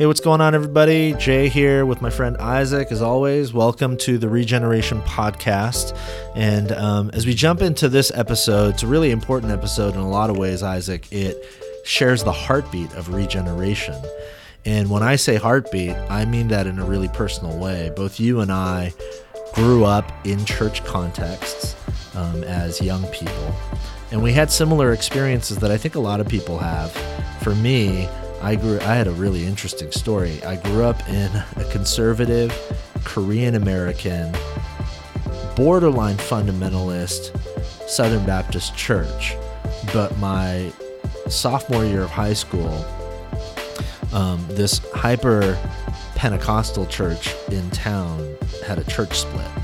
Hey, what's going on, everybody? Jay here with my friend Isaac, as always. Welcome to the Regeneration Podcast. And um, as we jump into this episode, it's a really important episode in a lot of ways, Isaac. It shares the heartbeat of regeneration. And when I say heartbeat, I mean that in a really personal way. Both you and I grew up in church contexts um, as young people, and we had similar experiences that I think a lot of people have. For me, I grew I had a really interesting story. I grew up in a conservative Korean American borderline fundamentalist Southern Baptist church. But my sophomore year of high school, um, this hyper Pentecostal church in town had a church split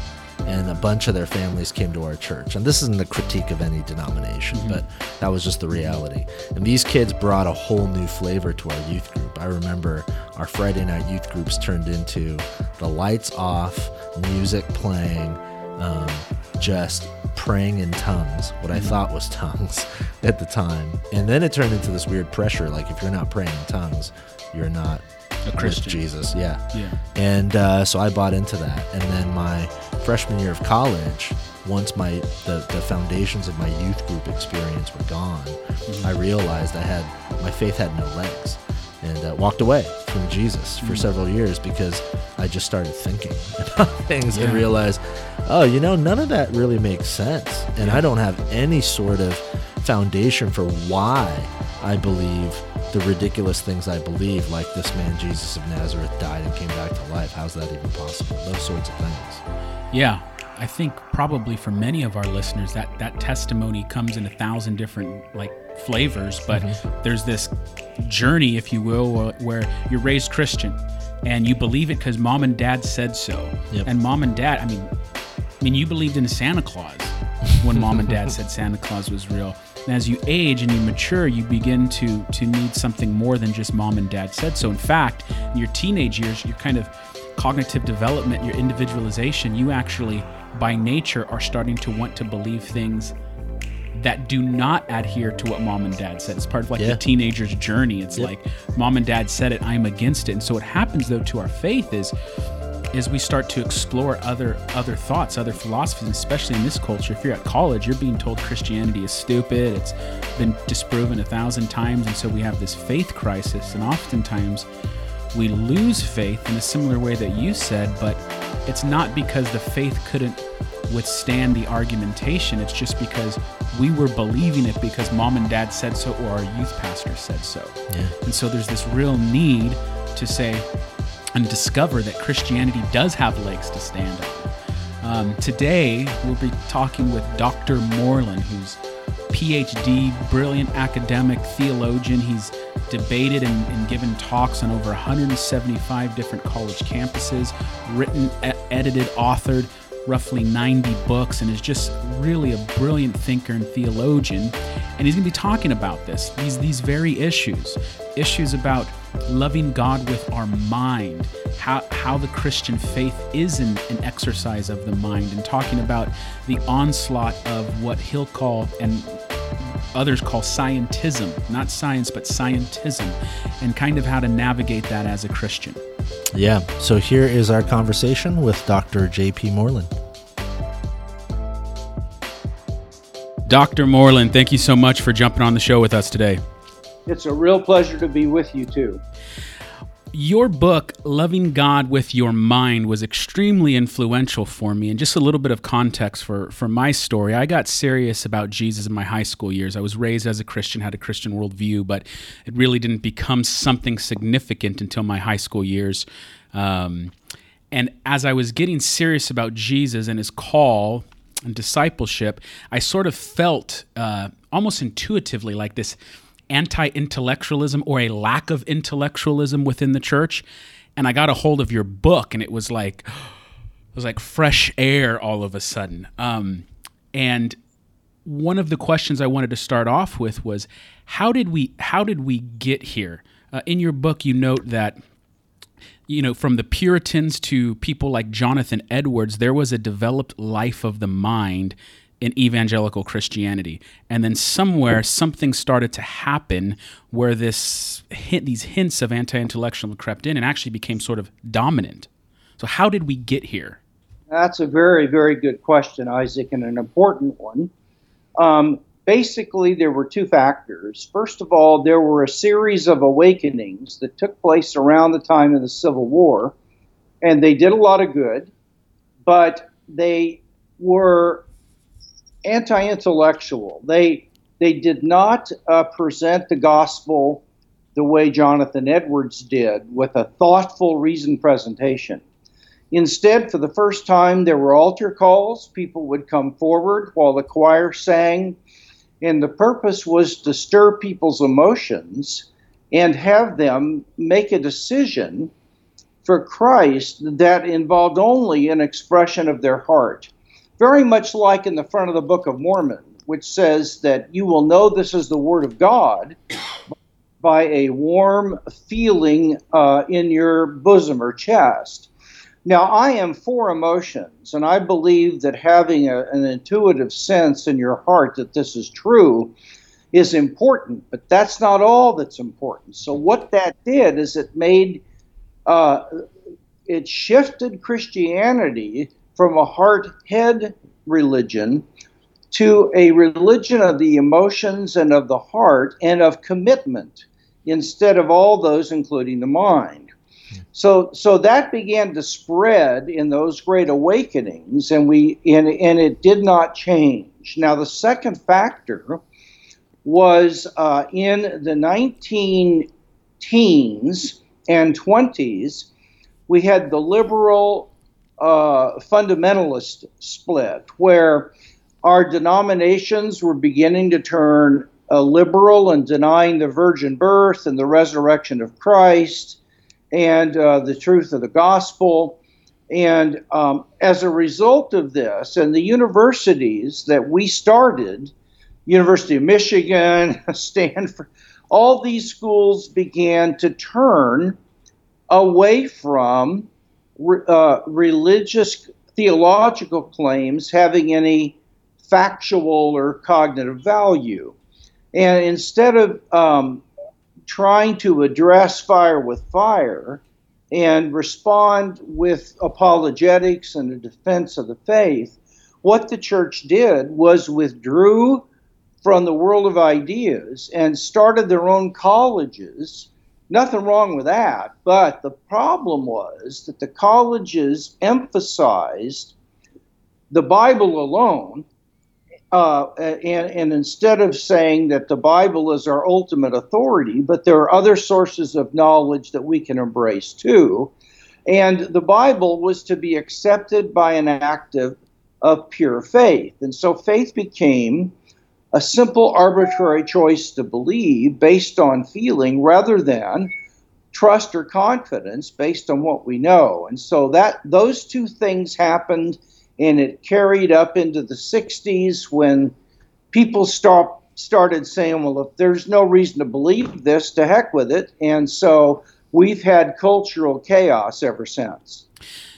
and a bunch of their families came to our church. And this isn't a critique of any denomination, mm-hmm. but that was just the reality. And these kids brought a whole new flavor to our youth group. I remember our Friday night youth groups turned into the lights off, music playing, um, just praying in tongues, what I mm-hmm. thought was tongues at the time. And then it turned into this weird pressure like, if you're not praying in tongues, you're not a Christian. Jesus, yeah. Yeah. And uh, so I bought into that. And then my freshman year of college, once my the, the foundations of my youth group experience were gone, mm-hmm. I realized I had my faith had no legs, and uh, walked away from Jesus for mm-hmm. several years because I just started thinking about things yeah. and realized, oh, you know, none of that really makes sense, and yeah. I don't have any sort of foundation for why I believe the ridiculous things I believe, like this man Jesus of Nazareth died and came back to life. How's that even possible? Those sorts of things. Yeah. I think probably for many of our listeners that that testimony comes in a thousand different like flavors, but mm-hmm. there's this journey, if you will, where you're raised Christian and you believe it because mom and dad said so. Yep. And mom and dad, I mean, I mean, you believed in Santa Claus when mom and dad said Santa Claus was real. And as you age and you mature, you begin to to need something more than just mom and dad said so. In fact, in your teenage years, you're kind of cognitive development, your individualization, you actually, by nature, are starting to want to believe things that do not adhere to what mom and dad said. It's part of like yeah. the teenager's journey. It's yep. like mom and dad said it, I'm against it. And so what happens though to our faith is is we start to explore other other thoughts, other philosophies, especially in this culture. If you're at college, you're being told Christianity is stupid. It's been disproven a thousand times, and so we have this faith crisis. And oftentimes, we lose faith in a similar way that you said, but it's not because the faith couldn't withstand the argumentation. It's just because we were believing it because mom and dad said so or our youth pastor said so. Yeah. And so there's this real need to say and discover that Christianity does have legs to stand on. Um, today, we'll be talking with Dr. Moreland, who's PhD, brilliant academic theologian. He's debated and, and, given talks on over 175 different college campuses, written, e- edited, authored roughly 90 books, and is just really a brilliant thinker and theologian. And he's going to be talking about this, these, these very issues issues about loving God with our mind, how, how the Christian faith is an, an exercise of the mind, and talking about the onslaught of what he'll call and others call scientism, not science, but scientism, and kind of how to navigate that as a Christian. Yeah, so here is our conversation with Dr. J.P. Moreland. Dr. Moreland, thank you so much for jumping on the show with us today. It's a real pleasure to be with you, too. Your book, Loving God with Your Mind, was extremely influential for me. And just a little bit of context for, for my story. I got serious about Jesus in my high school years. I was raised as a Christian, had a Christian worldview, but it really didn't become something significant until my high school years. Um, and as I was getting serious about Jesus and his call and discipleship, I sort of felt uh, almost intuitively like this anti intellectualism or a lack of intellectualism within the church. And I got a hold of your book, and it was like, it was like fresh air all of a sudden. Um, and one of the questions I wanted to start off with was, how did we how did we get here? Uh, in your book, you note that you know, from the Puritans to people like Jonathan Edwards, there was a developed life of the mind in evangelical Christianity. And then somewhere something started to happen where this hint, these hints of anti-intellectualism crept in and actually became sort of dominant. So how did we get here? That's a very, very good question, Isaac, and an important one. Um, basically, there were two factors. First of all, there were a series of awakenings that took place around the time of the Civil War, and they did a lot of good, but they were anti-intellectual. They they did not uh, present the gospel the way Jonathan Edwards did, with a thoughtful, reasoned presentation. Instead, for the first time, there were altar calls. People would come forward while the choir sang, and the purpose was to stir people's emotions and have them make a decision for Christ that involved only an expression of their heart very much like in the front of the Book of Mormon, which says that you will know this is the Word of God by a warm feeling uh, in your bosom or chest. Now, I am for emotions, and I believe that having a, an intuitive sense in your heart that this is true is important, but that's not all that's important. So, what that did is it made uh, it shifted Christianity from a heart head religion to a religion of the emotions and of the heart and of commitment instead of all those including the mind. So, so that began to spread in those great awakenings, and we and, and it did not change. Now, the second factor was uh, in the 19 teens and 20s, we had the liberal uh, fundamentalist split where our denominations were beginning to turn uh, liberal and denying the virgin birth and the resurrection of Christ and uh, the truth of the gospel. And um, as a result of this, and the universities that we started, University of Michigan, Stanford, all these schools began to turn away from uh, religious theological claims having any factual or cognitive value. And instead of um, trying to address fire with fire and respond with apologetics and a defense of the faith, what the church did was withdrew from the world of ideas and started their own colleges Nothing wrong with that, but the problem was that the colleges emphasized the Bible alone, uh, and, and instead of saying that the Bible is our ultimate authority, but there are other sources of knowledge that we can embrace too. And the Bible was to be accepted by an act of, of pure faith. And so faith became a simple arbitrary choice to believe based on feeling rather than trust or confidence based on what we know. And so that those two things happened and it carried up into the 60s when people stop, started saying, well, if there's no reason to believe this, to heck with it. And so we've had cultural chaos ever since.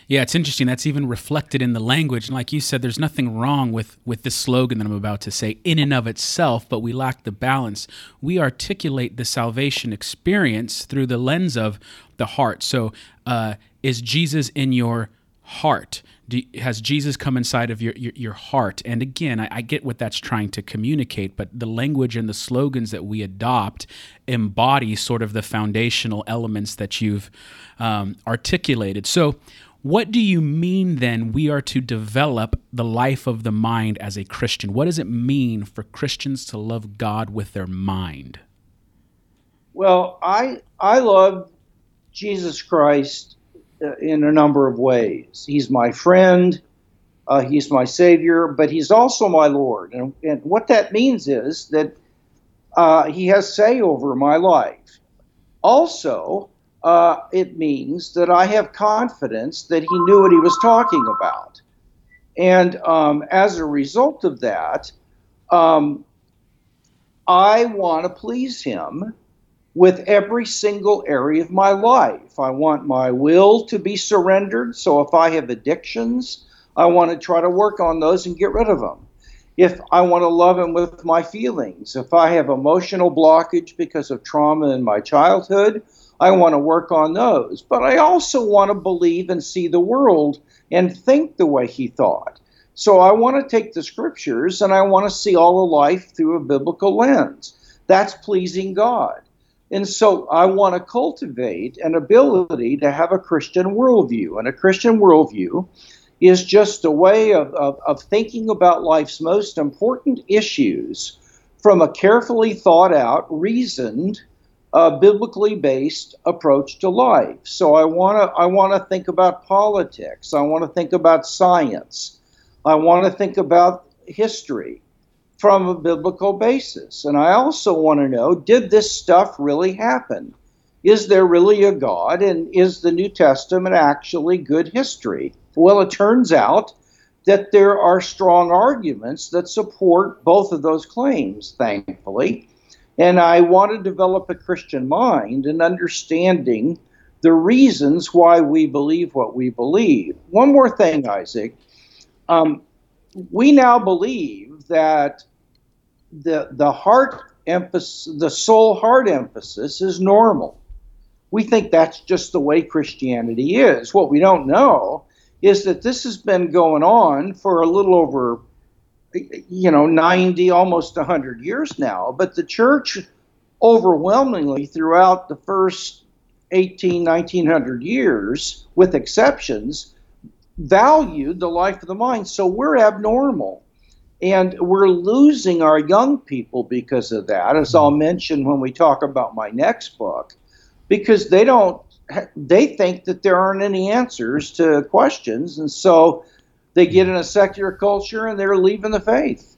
Yeah, it's interesting. That's even reflected in the language. And like you said, there's nothing wrong with with this slogan that I'm about to say in and of itself, but we lack the balance. We articulate the salvation experience through the lens of the heart. So, uh, is Jesus in your heart? Do, has Jesus come inside of your, your, your heart? And again, I, I, get what that's trying to communicate, but the language and the slogans that we adopt embody sort of the foundational elements that you've um, articulated. So, what do you mean then we are to develop the life of the mind as a Christian? What does it mean for Christians to love God with their mind? Well, I I love Jesus Christ uh, in a number of ways. He's my friend, uh, he's my Savior, but he's also my Lord. And, and what that means is that uh, he has say over my life. Also, uh, it means that I have confidence that he knew what he was talking about. And um, as a result of that, um, I want to please him with every single area of my life. I want my will to be surrendered. So if I have addictions, I want to try to work on those and get rid of them. if I want to love him with my feelings, if I have emotional blockage because of trauma in my childhood, I want to work on those. But I also want to believe and see the world and think the way he thought. So I want to take the scriptures and I want to see all of life through a biblical lens. That's pleasing God. And so I want to cultivate an ability to have a Christian worldview. And a Christian worldview is just a way of, of, of thinking about life's most important issues from a carefully thought out, reasoned, uh, biblically based approach to life. So I want to I want to think about politics. I want to think about science. I want to think about history from a biblical basis. And I also want to know did this stuff really happen? Is there really a God? And is the New Testament actually good history? Well, it turns out that there are strong arguments that support both of those claims, thankfully. And I want to develop a Christian mind and understanding the reasons why we believe what we believe. One more thing, Isaac. Um, we now believe that the the heart emphasis, the soul heart emphasis, is normal. We think that's just the way Christianity is. What we don't know is that this has been going on for a little over you know 90 almost 100 years now. But the church overwhelmingly throughout the first 18 1900 years with exceptions valued the life of the mind. So we're abnormal. And we're losing our young people because of that as i'll mention when we talk about my next book because they don't they think that there aren't any answers to questions. And so they get in a secular culture and they're leaving the faith.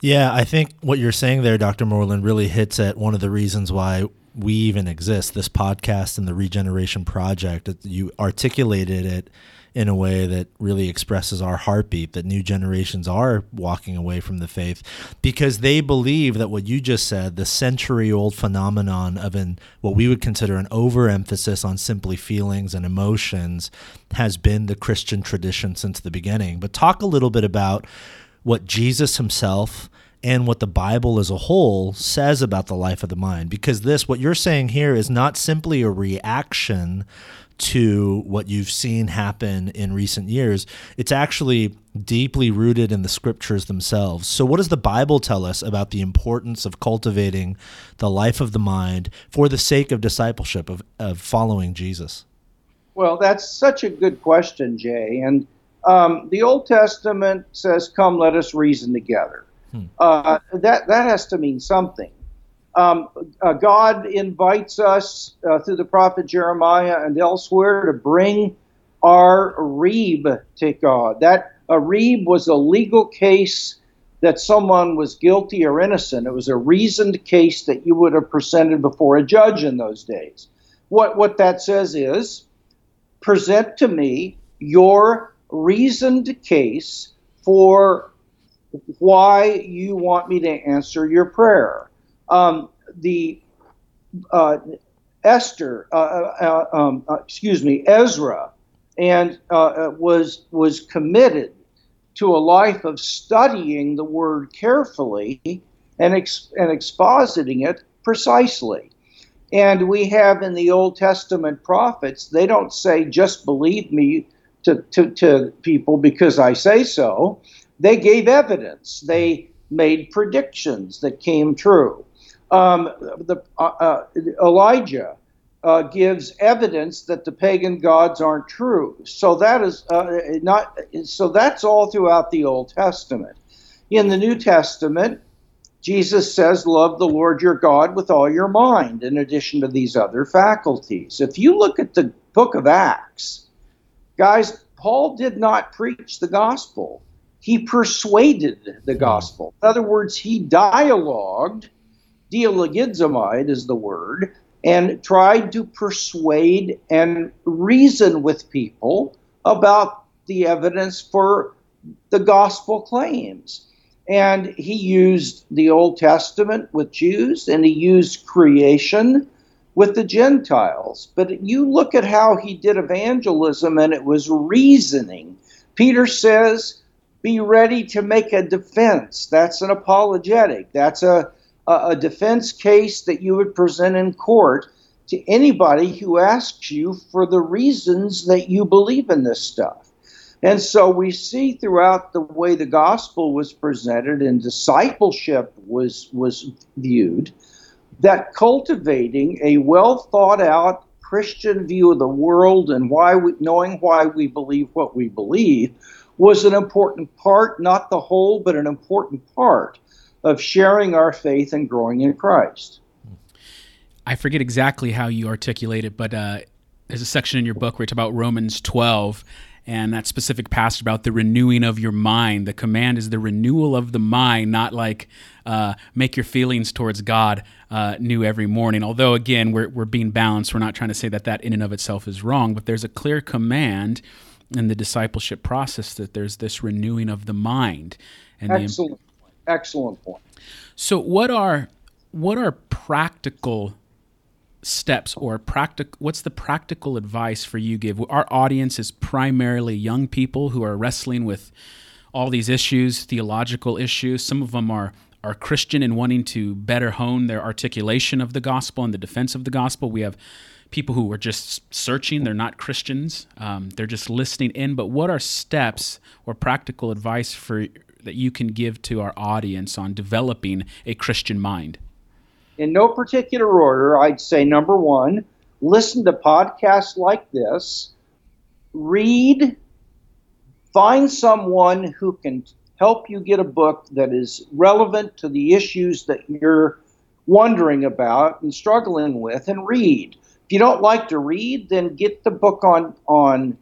Yeah, I think what you're saying there, Dr. Moreland, really hits at one of the reasons why we even exist. This podcast and the Regeneration Project, you articulated it in a way that really expresses our heartbeat that new generations are walking away from the faith because they believe that what you just said, the century old phenomenon of an what we would consider an overemphasis on simply feelings and emotions has been the Christian tradition since the beginning. But talk a little bit about what Jesus himself and what the Bible as a whole says about the life of the mind. Because this, what you're saying here, is not simply a reaction to what you've seen happen in recent years. It's actually deeply rooted in the scriptures themselves. So, what does the Bible tell us about the importance of cultivating the life of the mind for the sake of discipleship, of, of following Jesus? Well, that's such a good question, Jay. And um, the Old Testament says, Come, let us reason together. Hmm. Uh, that, that has to mean something um, uh, God invites us uh, through the prophet Jeremiah and elsewhere to bring our reeb to God. That a reeb was a legal case that someone was guilty or innocent. It was a reasoned case that you would have presented before a judge in those days. What what that says is, present to me your reasoned case for why you want me to answer your prayer um, the uh, Esther, uh, uh, uh um, uh, excuse me, Ezra, and was was committed to a life of studying the word carefully and ex- and expositing it precisely. And we have in the Old Testament prophets, they don't say, just believe me to, to, to people because I say so. They gave evidence, they made predictions that came true. Um, the, uh, uh, Elijah uh, gives evidence that the pagan gods aren't true. So that is uh, not. So that's all throughout the Old Testament. In the New Testament, Jesus says, "Love the Lord your God with all your mind." In addition to these other faculties, if you look at the Book of Acts, guys, Paul did not preach the gospel. He persuaded the gospel. In other words, he dialogued dialogizomai is the word, and tried to persuade and reason with people about the evidence for the gospel claims. And he used the Old Testament with Jews and he used creation with the Gentiles. But you look at how he did evangelism and it was reasoning. Peter says, be ready to make a defense. That's an apologetic. That's a, a, defense case that you would present in court to anybody who asks you for the reasons that you believe in this stuff. And so we see throughout the way the gospel was presented and discipleship was was viewed that cultivating a well thought out Christian view of the world and why we, knowing why we believe what we believe was an important part, not the whole, but an important part of sharing our faith and growing in Christ. I forget exactly how you articulate it, but uh, there's a section in your book where it's about Romans 12 and that specific passage about the renewing of your mind. The command is the renewal of the mind, not like uh, make your feelings towards God uh, new every morning. Although, again, we're, we're being balanced. We're not trying to say that that in and of itself is wrong, but there's a clear command in the discipleship process that there's this renewing of the mind. And the, excellent point. So, what are what are practical steps or practical what's the practical advice for you give? Our audience is primarily young people who are wrestling with all these issues theological issues. Some of them are are christian and wanting to better hone their articulation of the gospel and the defense of the gospel. We have people who are just searching. They're not christians. Um, they're just listening in. But what are steps or practical advice for that you can give to our audience on developing a christian mind in no particular order, I'd say number one, listen to podcasts like this, read, find someone who can help you get a book that is relevant to the issues that you're wondering about and struggling with, and read. If you don't like to read, then get the book on on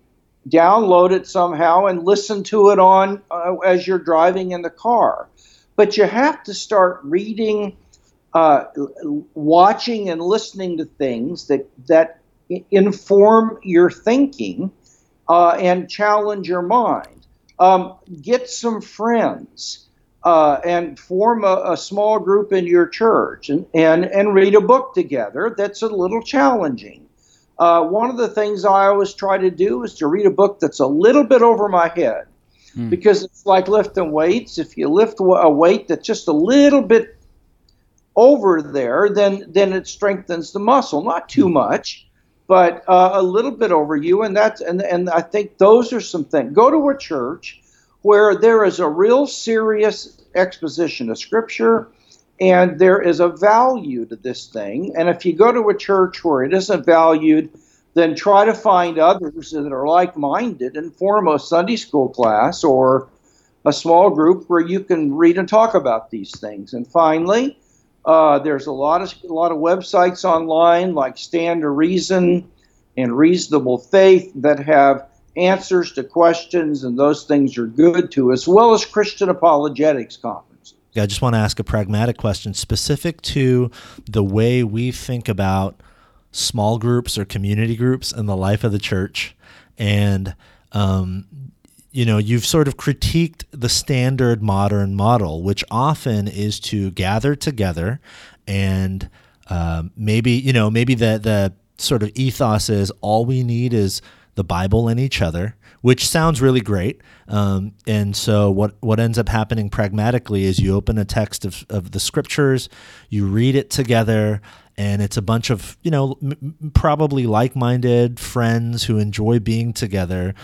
download it somehow and listen to it on uh, as you're driving in the car. But you have to start reading uh, watching and listening to things that that inform your thinking uh, and challenge your mind. Um, get some friends uh, and form a, a, small group in your church and, and, and read a book together that's a little challenging. Uh, one of the things I always try to do is to read a book that's a little bit over my head mm. because it's like lifting weights. If you lift a weight that's just a little bit over there, then then it strengthens the muscle. Not too much, but uh, a little bit over you, and that's and and I think those are some things. Go to a church where there is a real serious exposition of Scripture, and there is a value to this thing. And if you go to a church where it isn't valued, then try to find others that are like-minded and form a Sunday school class or a small group where you can read and talk about these things. And finally, uh, there's a lot of a lot of websites online like Stand to Reason and Reasonable Faith that have answers to questions, and those things are good too, as well as Christian apologetics I just want to ask a pragmatic question specific to the way we think about small groups or community groups in the life of the church, and um, you know, you've sort of critiqued the standard modern model, which often is to gather together and um, maybe, you know, maybe the, the sort of ethos is all we need is the Bible and each other, which sounds really great. Um, and so what what ends up happening pragmatically is you open a text of, of the scriptures, you read it together, and it's a bunch of you know m- probably like minded friends who enjoy being together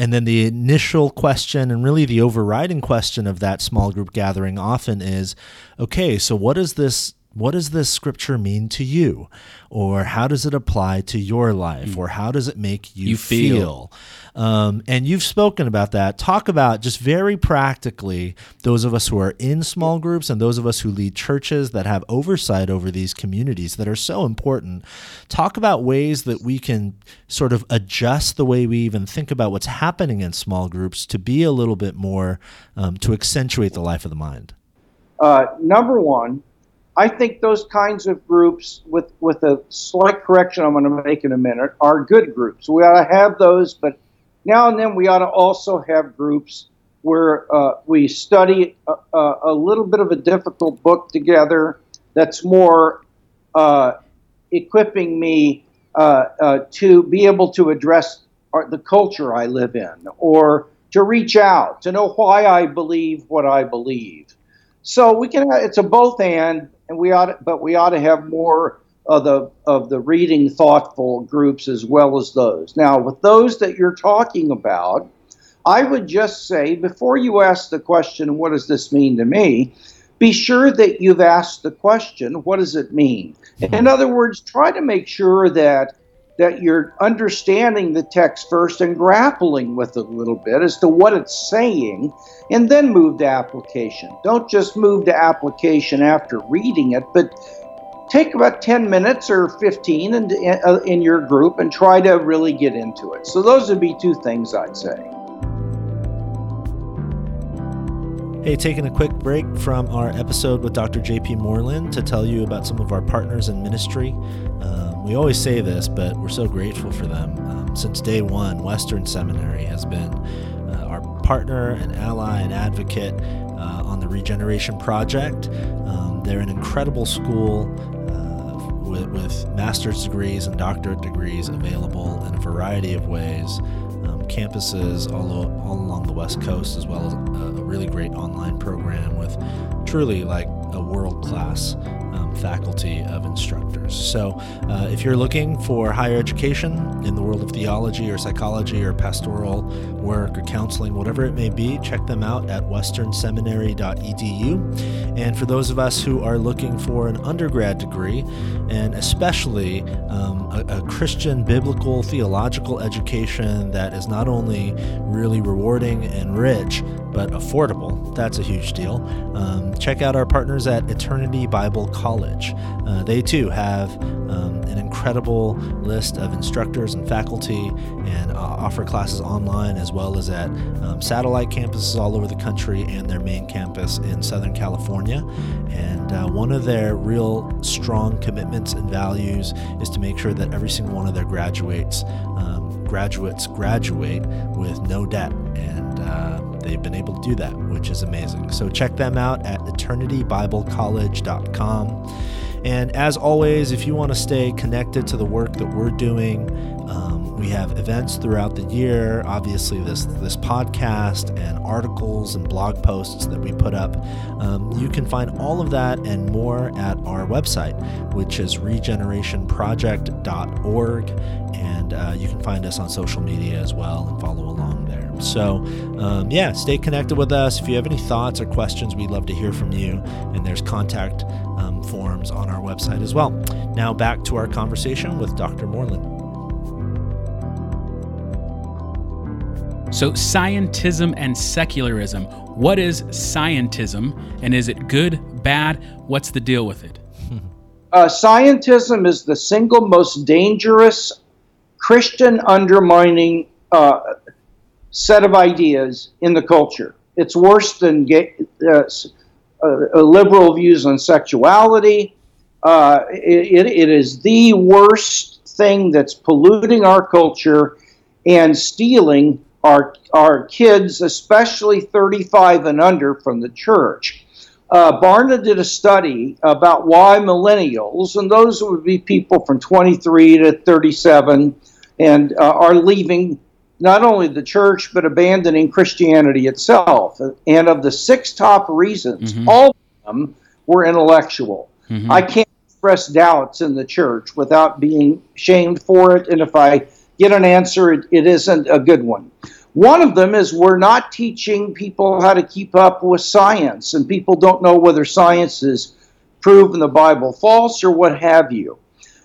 and then the initial question and really the overriding question of that small group gathering often is okay so what does this what does this scripture mean to you? Or how does it apply to your life? Or how does it make you, you feel, feel? Um, and you've spoken about that. Talk about just very practically those of us who are in small groups and those of us who lead churches that have oversight over these communities that are so important. Talk about ways that we can sort of adjust the way we even think about what's happening in small groups to be a little bit more um, to accentuate the life of the mind. Uh, number one I think those kinds of groups, with, with a slight correction I'm going to make in a minute, are good groups. We ought to have those, but now and then we ought to also have groups where uh, we study a, a, little bit of a difficult book together that's more uh, equipping me uh, uh to be able to address the culture I live in or to reach out, to know why I believe what I believe. So we can. It's a both and, and we ought, to, but we ought to have more of the of the reading thoughtful groups as well as those. Now, with those that you're talking about, I would just say before you ask the question, "What does this mean to me?" Be sure that you've asked the question, "What does it mean?" In other words, try to make sure that that you're understanding the text first and grappling with it a little bit as to what it's saying, and then move to application. Don't just move to application after reading it, but take about 10 minutes or 15 in, uh, in your group and try to really get into it. So, those would be two things I'd say. Hey, taking a quick break from our episode with Dr. JP Moreland to tell you about some of our partners in ministry. Um, we always say this, but we're so grateful for them. Um, since day one, Western Seminary has been uh, our partner and ally and advocate uh, on the Regeneration Project. Um, they're an incredible school uh, with, with master's degrees and doctorate degrees available in a variety of ways campuses all, all along the West Coast, as well as a, a really great online program with truly like a world class um, faculty of instructors. So, uh, if you're looking for higher education in the world of theology or psychology or pastoral work or counseling, whatever it may be, check them out at westernseminary.edu. And for those of us who are looking for an undergrad degree, and especially um, a, a Christian biblical theological education that is not only really rewarding and rich, but affordable. That's a huge deal. Um, check out our partners at Eternity Bible College. Uh, they too have um, an incredible list of instructors and faculty and uh, offer classes online as well as at um, satellite campuses all over the country and their main campus in Southern California. And uh, one of their real strong commitments and values is to make sure that every single one of their graduates um, graduates graduate with no debt and uh, they've been able to do that, which is amazing. So check them out at eternitybiblecollege.com. And as always, if you want to stay connected to the work that we're doing, um, we have events throughout the year. Obviously, this this podcast and articles and blog posts that we put up. Um, you can find all of that and more at our website, which is regenerationproject.org, and uh, you can find us on social media as well and follow along there. So, um, yeah, stay connected with us. If you have any thoughts or questions, we'd love to hear from you. And there's contact um, forms on our website as well. Now, back to our conversation with Dr. Moreland. So, scientism and secularism. What is scientism, and is it good, bad? What's the deal with it? Uh, scientism is the single most dangerous Christian undermining uh, set of ideas in the culture. It's worse than gay, uh, uh, liberal views on sexuality. Uh, it, it is the worst thing that's polluting our culture and stealing our, our kids, especially 35 and under, from the church. Uh, Barna did a study about why millennials, and those would be people from 23 to 37, and uh, are leaving not only the church, but abandoning Christianity itself. And of the six top reasons, mm-hmm. all of them were intellectual. Mm-hmm. I can't express doubts in the church without being shamed for it. And if I get an answer, it, it isn't a good one. One of them is we're not teaching people how to keep up with science, and people don't know whether science is proven the Bible false or what have you.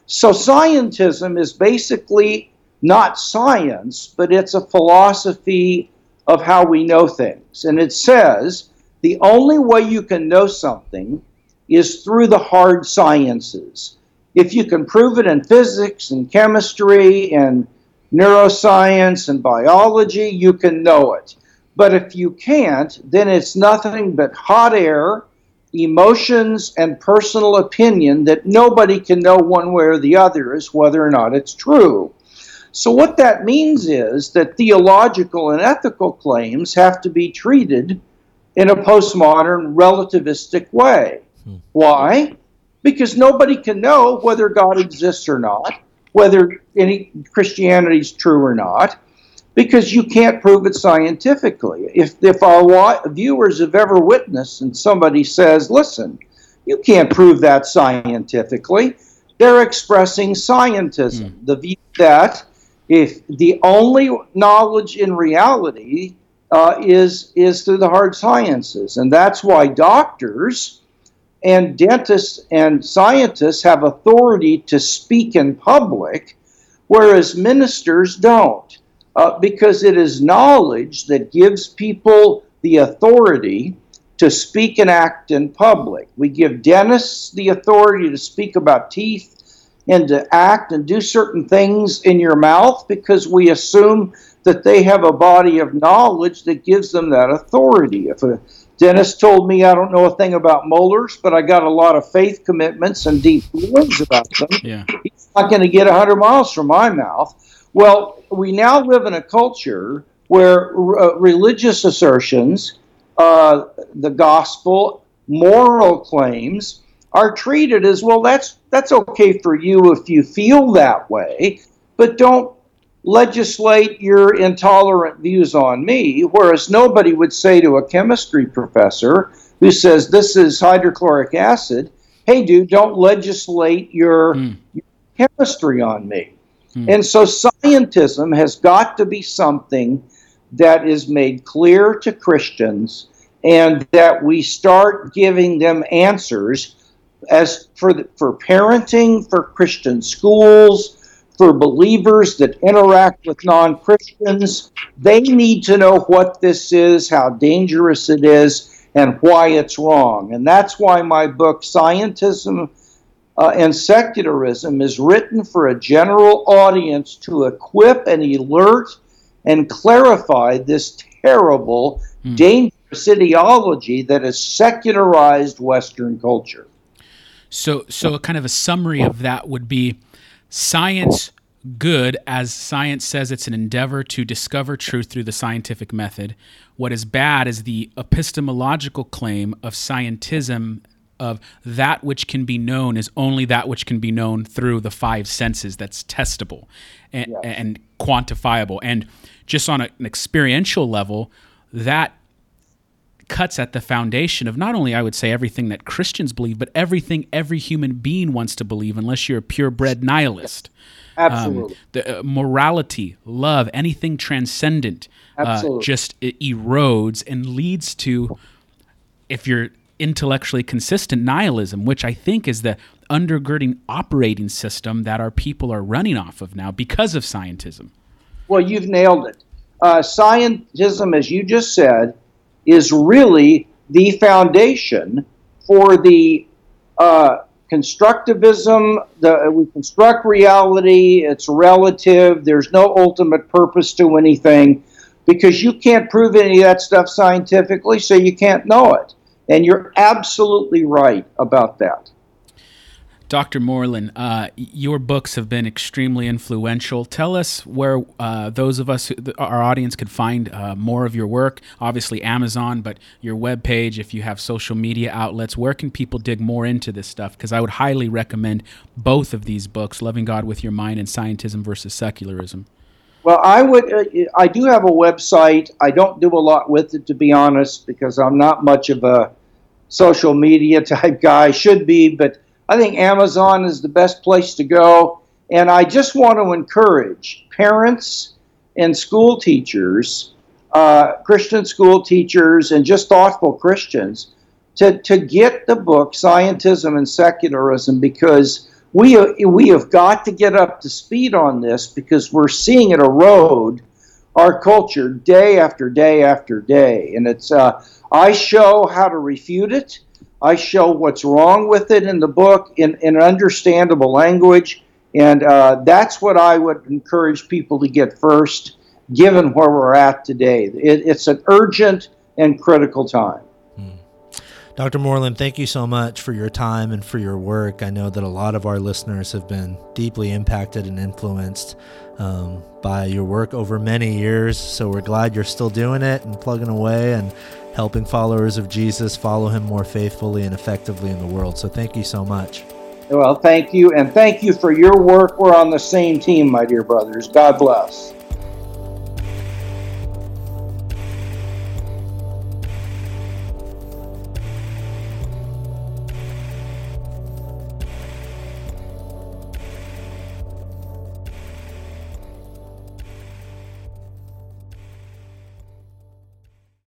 So, scientism is basically not science, but it's a philosophy of how we know things. And it says the only way you can know something is through the hard sciences. If you can prove it in physics and chemistry and neuroscience and biology, you can know it. But if you can't, then it's nothing but hot air, emotions, and personal opinion that nobody can know one way or the other as whether or not it's true. So, what that means is that theological and ethical claims have to be treated in a postmodern relativistic way. Hmm. Why? Because nobody can know whether God exists or not, whether any Christianity is true or not. because you can't prove it scientifically. If, if our viewers have ever witnessed and somebody says, listen, you can't prove that scientifically, they're expressing scientism, mm. the view that if the only knowledge in reality uh, is, is through the hard sciences. And that's why doctors and dentists and scientists have authority to speak in public, whereas ministers don't uh, because it is knowledge that gives people the authority to speak and act in public. We give dentists the authority to speak about teeth and to act and do certain things in your mouth because we assume that they have a body of knowledge that gives them that authority. If a dentist told me I don't know a thing about molars, but I got a lot of faith commitments and deep feelings about them, yeah. he's not going to get 100 miles from my mouth. Well, we now live in a culture where uh, religious assertions, uh, the gospel, moral claims are treated as well. That's that's okay for you if you feel that way, but don't legislate your intolerant views on me. Whereas nobody would say to a chemistry professor who says this is hydrochloric acid, "Hey, dude, don't legislate your, mm. your chemistry on me." Hmm. And so scientism has got to be something that is made clear to Christians and that we start giving them answers as for the, for parenting for Christian schools for believers that interact with non-Christians they need to know what this is how dangerous it is and why it's wrong and that's why my book scientism uh, and secularism is written for a general audience to equip and alert and clarify this terrible, mm. dangerous ideology that has secularized Western culture. So, so a kind of a summary of that would be science good as science says it's an endeavor to discover truth through the scientific method. What is bad is the epistemological claim of scientism of that which can be known is only that which can be known through the five senses that's testable and, yes. and quantifiable. And just on a, an experiential level, that cuts at the foundation of not only, I would say, everything that Christians believe, but everything every human being wants to believe, unless you're a purebred nihilist. Absolutely. Um, the uh, morality, love, anything transcendent, uh, just erodes and leads to, if you're intellectually consistent nihilism, which I think is the undergirding operating system that our people are running off of now because of scientism. Well, you've nailed it. Uh, scientism, as you just said, is really the foundation for the uh, constructivism. The, we construct reality, it's relative, there's no ultimate purpose to anything because you can't prove any of that stuff scientifically, so you can't know it. And you're absolutely right about that. Dr. Moreland, uh, your books have been extremely influential. Tell us where uh, those of us, our audience, could find uh, more of your work. Obviously, Amazon, but your webpage, if you have social media outlets, where can people dig more into this stuff? Because I would highly recommend both of these books, Loving God with Your Mind and Scientism versus Secularism. Well, I would. Uh, I do have a website. I don't do a lot with it, to be honest, because I'm not much of a social media type guy. Should be, but I think Amazon is the best place to go. And I just want to encourage parents and school teachers, uh, Christian school teachers, and just thoughtful Christians to, to get the book Scientism and Secularism because we, we have got to get up to speed on this because we're seeing it erode our culture day after day after day. And it's, uh, I show how to refute it. I show what's wrong with it in the book in, in understandable language. And uh, that's what I would encourage people to get first, given where we're at today. It, it's an urgent and critical time. Dr. Moreland, thank you so much for your time and for your work. I know that a lot of our listeners have been deeply impacted and influenced um, by your work over many years. So we're glad you're still doing it and plugging away and helping followers of Jesus follow him more faithfully and effectively in the world. So thank you so much. Well, thank you. And thank you for your work. We're on the same team, my dear brothers. God bless.